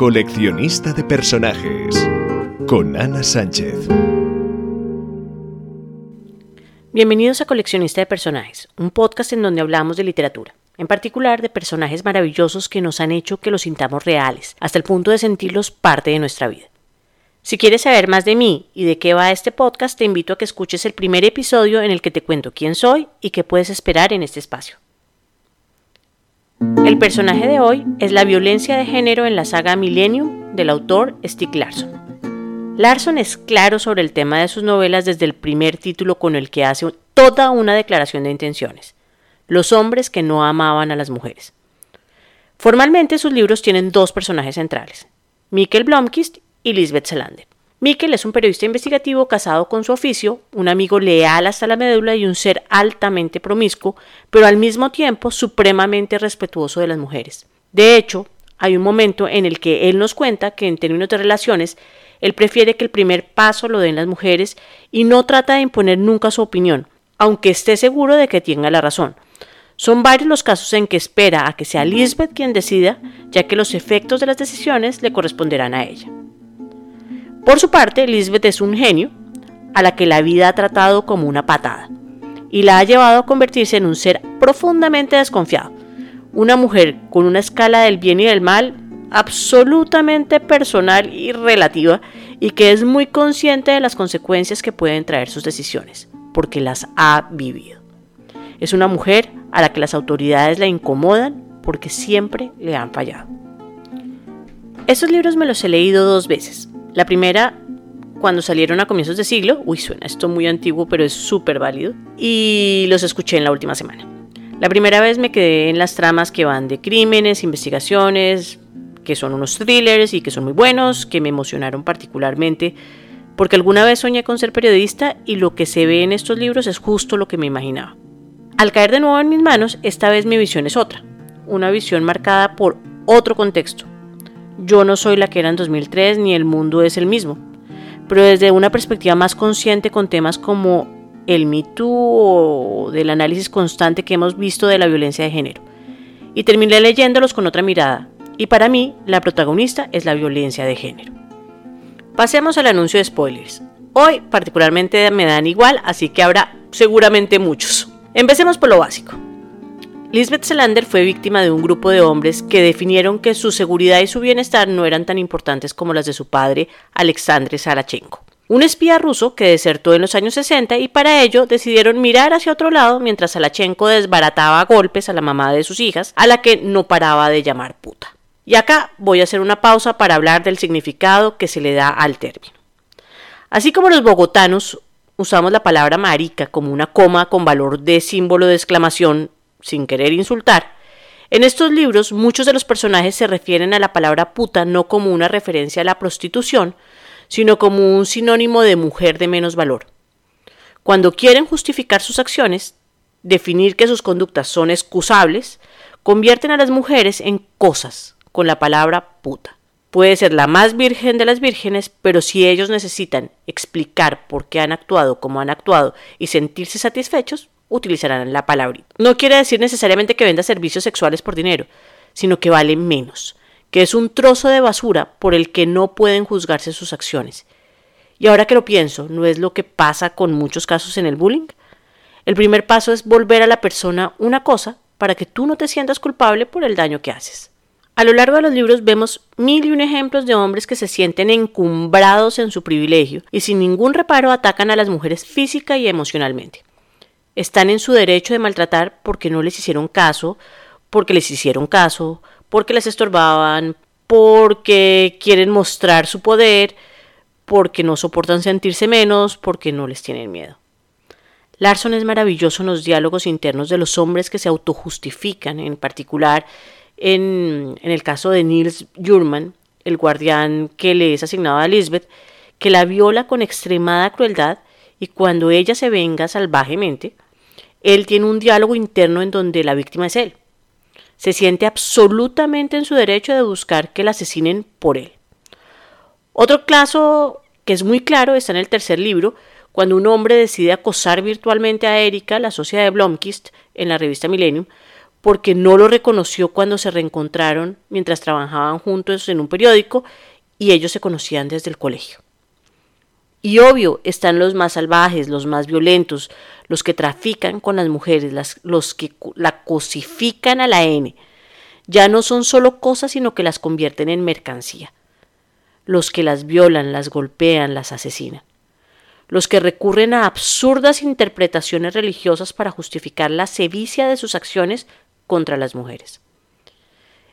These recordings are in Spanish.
Coleccionista de personajes con Ana Sánchez. Bienvenidos a Coleccionista de Personajes, un podcast en donde hablamos de literatura, en particular de personajes maravillosos que nos han hecho que los sintamos reales, hasta el punto de sentirlos parte de nuestra vida. Si quieres saber más de mí y de qué va este podcast, te invito a que escuches el primer episodio en el que te cuento quién soy y qué puedes esperar en este espacio. El personaje de hoy es la violencia de género en la saga Millennium del autor Stieg Larsson. Larsson es claro sobre el tema de sus novelas desde el primer título con el que hace toda una declaración de intenciones. Los hombres que no amaban a las mujeres. Formalmente sus libros tienen dos personajes centrales, Mikkel Blomkist y Lisbeth Salander. Mikkel es un periodista investigativo casado con su oficio, un amigo leal hasta la médula y un ser altamente promiscuo, pero al mismo tiempo supremamente respetuoso de las mujeres. De hecho, hay un momento en el que él nos cuenta que en términos de relaciones, él prefiere que el primer paso lo den las mujeres y no trata de imponer nunca su opinión, aunque esté seguro de que tenga la razón. Son varios los casos en que espera a que sea Lisbeth quien decida, ya que los efectos de las decisiones le corresponderán a ella. Por su parte, Lisbeth es un genio a la que la vida ha tratado como una patada y la ha llevado a convertirse en un ser profundamente desconfiado, una mujer con una escala del bien y del mal absolutamente personal y relativa y que es muy consciente de las consecuencias que pueden traer sus decisiones, porque las ha vivido. Es una mujer a la que las autoridades la incomodan porque siempre le han fallado. Estos libros me los he leído dos veces, la primera, cuando salieron a comienzos de siglo, uy, suena esto muy antiguo, pero es súper válido, y los escuché en la última semana. La primera vez me quedé en las tramas que van de crímenes, investigaciones, que son unos thrillers y que son muy buenos, que me emocionaron particularmente, porque alguna vez soñé con ser periodista y lo que se ve en estos libros es justo lo que me imaginaba. Al caer de nuevo en mis manos, esta vez mi visión es otra, una visión marcada por otro contexto, yo no soy la que era en 2003 ni el mundo es el mismo, pero desde una perspectiva más consciente con temas como el Me o del análisis constante que hemos visto de la violencia de género. Y terminé leyéndolos con otra mirada, y para mí la protagonista es la violencia de género. Pasemos al anuncio de spoilers. Hoy particularmente me dan igual, así que habrá seguramente muchos. Empecemos por lo básico. Lisbeth Salander fue víctima de un grupo de hombres que definieron que su seguridad y su bienestar no eran tan importantes como las de su padre, Alexandre Sarachenko. Un espía ruso que desertó en los años 60 y para ello decidieron mirar hacia otro lado mientras Sarachenko desbarataba a golpes a la mamá de sus hijas, a la que no paraba de llamar puta. Y acá voy a hacer una pausa para hablar del significado que se le da al término. Así como los bogotanos usamos la palabra marica como una coma con valor de símbolo de exclamación sin querer insultar, en estos libros muchos de los personajes se refieren a la palabra puta no como una referencia a la prostitución, sino como un sinónimo de mujer de menos valor. Cuando quieren justificar sus acciones, definir que sus conductas son excusables, convierten a las mujeres en cosas con la palabra puta. Puede ser la más virgen de las vírgenes, pero si ellos necesitan explicar por qué han actuado como han actuado y sentirse satisfechos, utilizarán la palabra. No quiere decir necesariamente que venda servicios sexuales por dinero, sino que vale menos, que es un trozo de basura por el que no pueden juzgarse sus acciones. Y ahora que lo pienso, ¿no es lo que pasa con muchos casos en el bullying? El primer paso es volver a la persona una cosa para que tú no te sientas culpable por el daño que haces. A lo largo de los libros vemos mil y un ejemplos de hombres que se sienten encumbrados en su privilegio y sin ningún reparo atacan a las mujeres física y emocionalmente están en su derecho de maltratar porque no les hicieron caso, porque les hicieron caso, porque les estorbaban, porque quieren mostrar su poder, porque no soportan sentirse menos, porque no les tienen miedo. Larson es maravilloso en los diálogos internos de los hombres que se autojustifican, en particular en, en el caso de Niels Jurman, el guardián que le es asignado a Lisbeth, que la viola con extremada crueldad y cuando ella se venga salvajemente, él tiene un diálogo interno en donde la víctima es él. Se siente absolutamente en su derecho de buscar que la asesinen por él. Otro caso que es muy claro está en el tercer libro, cuando un hombre decide acosar virtualmente a Erika, la socia de Blomkist, en la revista Millennium, porque no lo reconoció cuando se reencontraron mientras trabajaban juntos en un periódico y ellos se conocían desde el colegio. Y obvio, están los más salvajes, los más violentos, los que trafican con las mujeres, los que la cosifican a la N. Ya no son solo cosas, sino que las convierten en mercancía. Los que las violan, las golpean, las asesinan. Los que recurren a absurdas interpretaciones religiosas para justificar la sevicia de sus acciones contra las mujeres.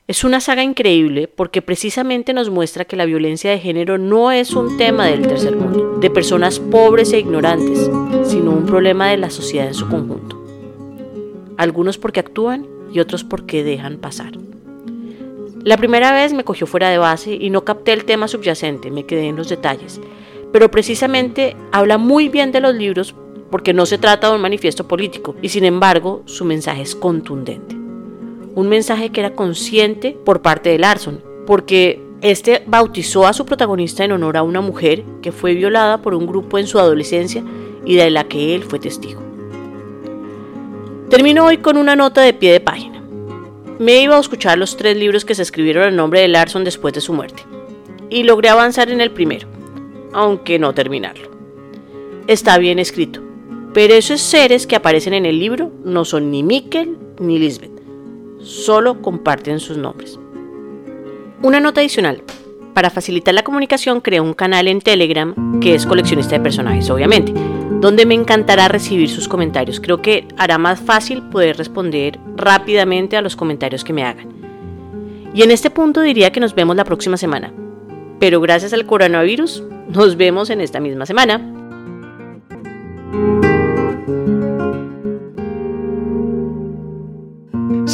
Es una saga increíble porque precisamente nos muestra que la violencia de género no es un tema del tercer mundo, de personas pobres e ignorantes, sino un problema de la sociedad en su conjunto. Algunos porque actúan y otros porque dejan pasar. La primera vez me cogió fuera de base y no capté el tema subyacente, me quedé en los detalles, pero precisamente habla muy bien de los libros porque no se trata de un manifiesto político y sin embargo su mensaje es contundente un mensaje que era consciente por parte de Larson, porque este bautizó a su protagonista en honor a una mujer que fue violada por un grupo en su adolescencia y de la que él fue testigo. Termino hoy con una nota de pie de página. Me iba a escuchar los tres libros que se escribieron en nombre de Larson después de su muerte, y logré avanzar en el primero, aunque no terminarlo. Está bien escrito, pero esos seres que aparecen en el libro no son ni Mikkel ni Lisbeth solo comparten sus nombres. Una nota adicional. Para facilitar la comunicación creé un canal en Telegram que es coleccionista de personajes, obviamente, donde me encantará recibir sus comentarios. Creo que hará más fácil poder responder rápidamente a los comentarios que me hagan. Y en este punto diría que nos vemos la próxima semana. Pero gracias al coronavirus, nos vemos en esta misma semana.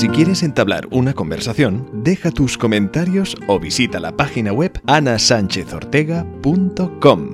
Si quieres entablar una conversación, deja tus comentarios o visita la página web anasanchezortega.com.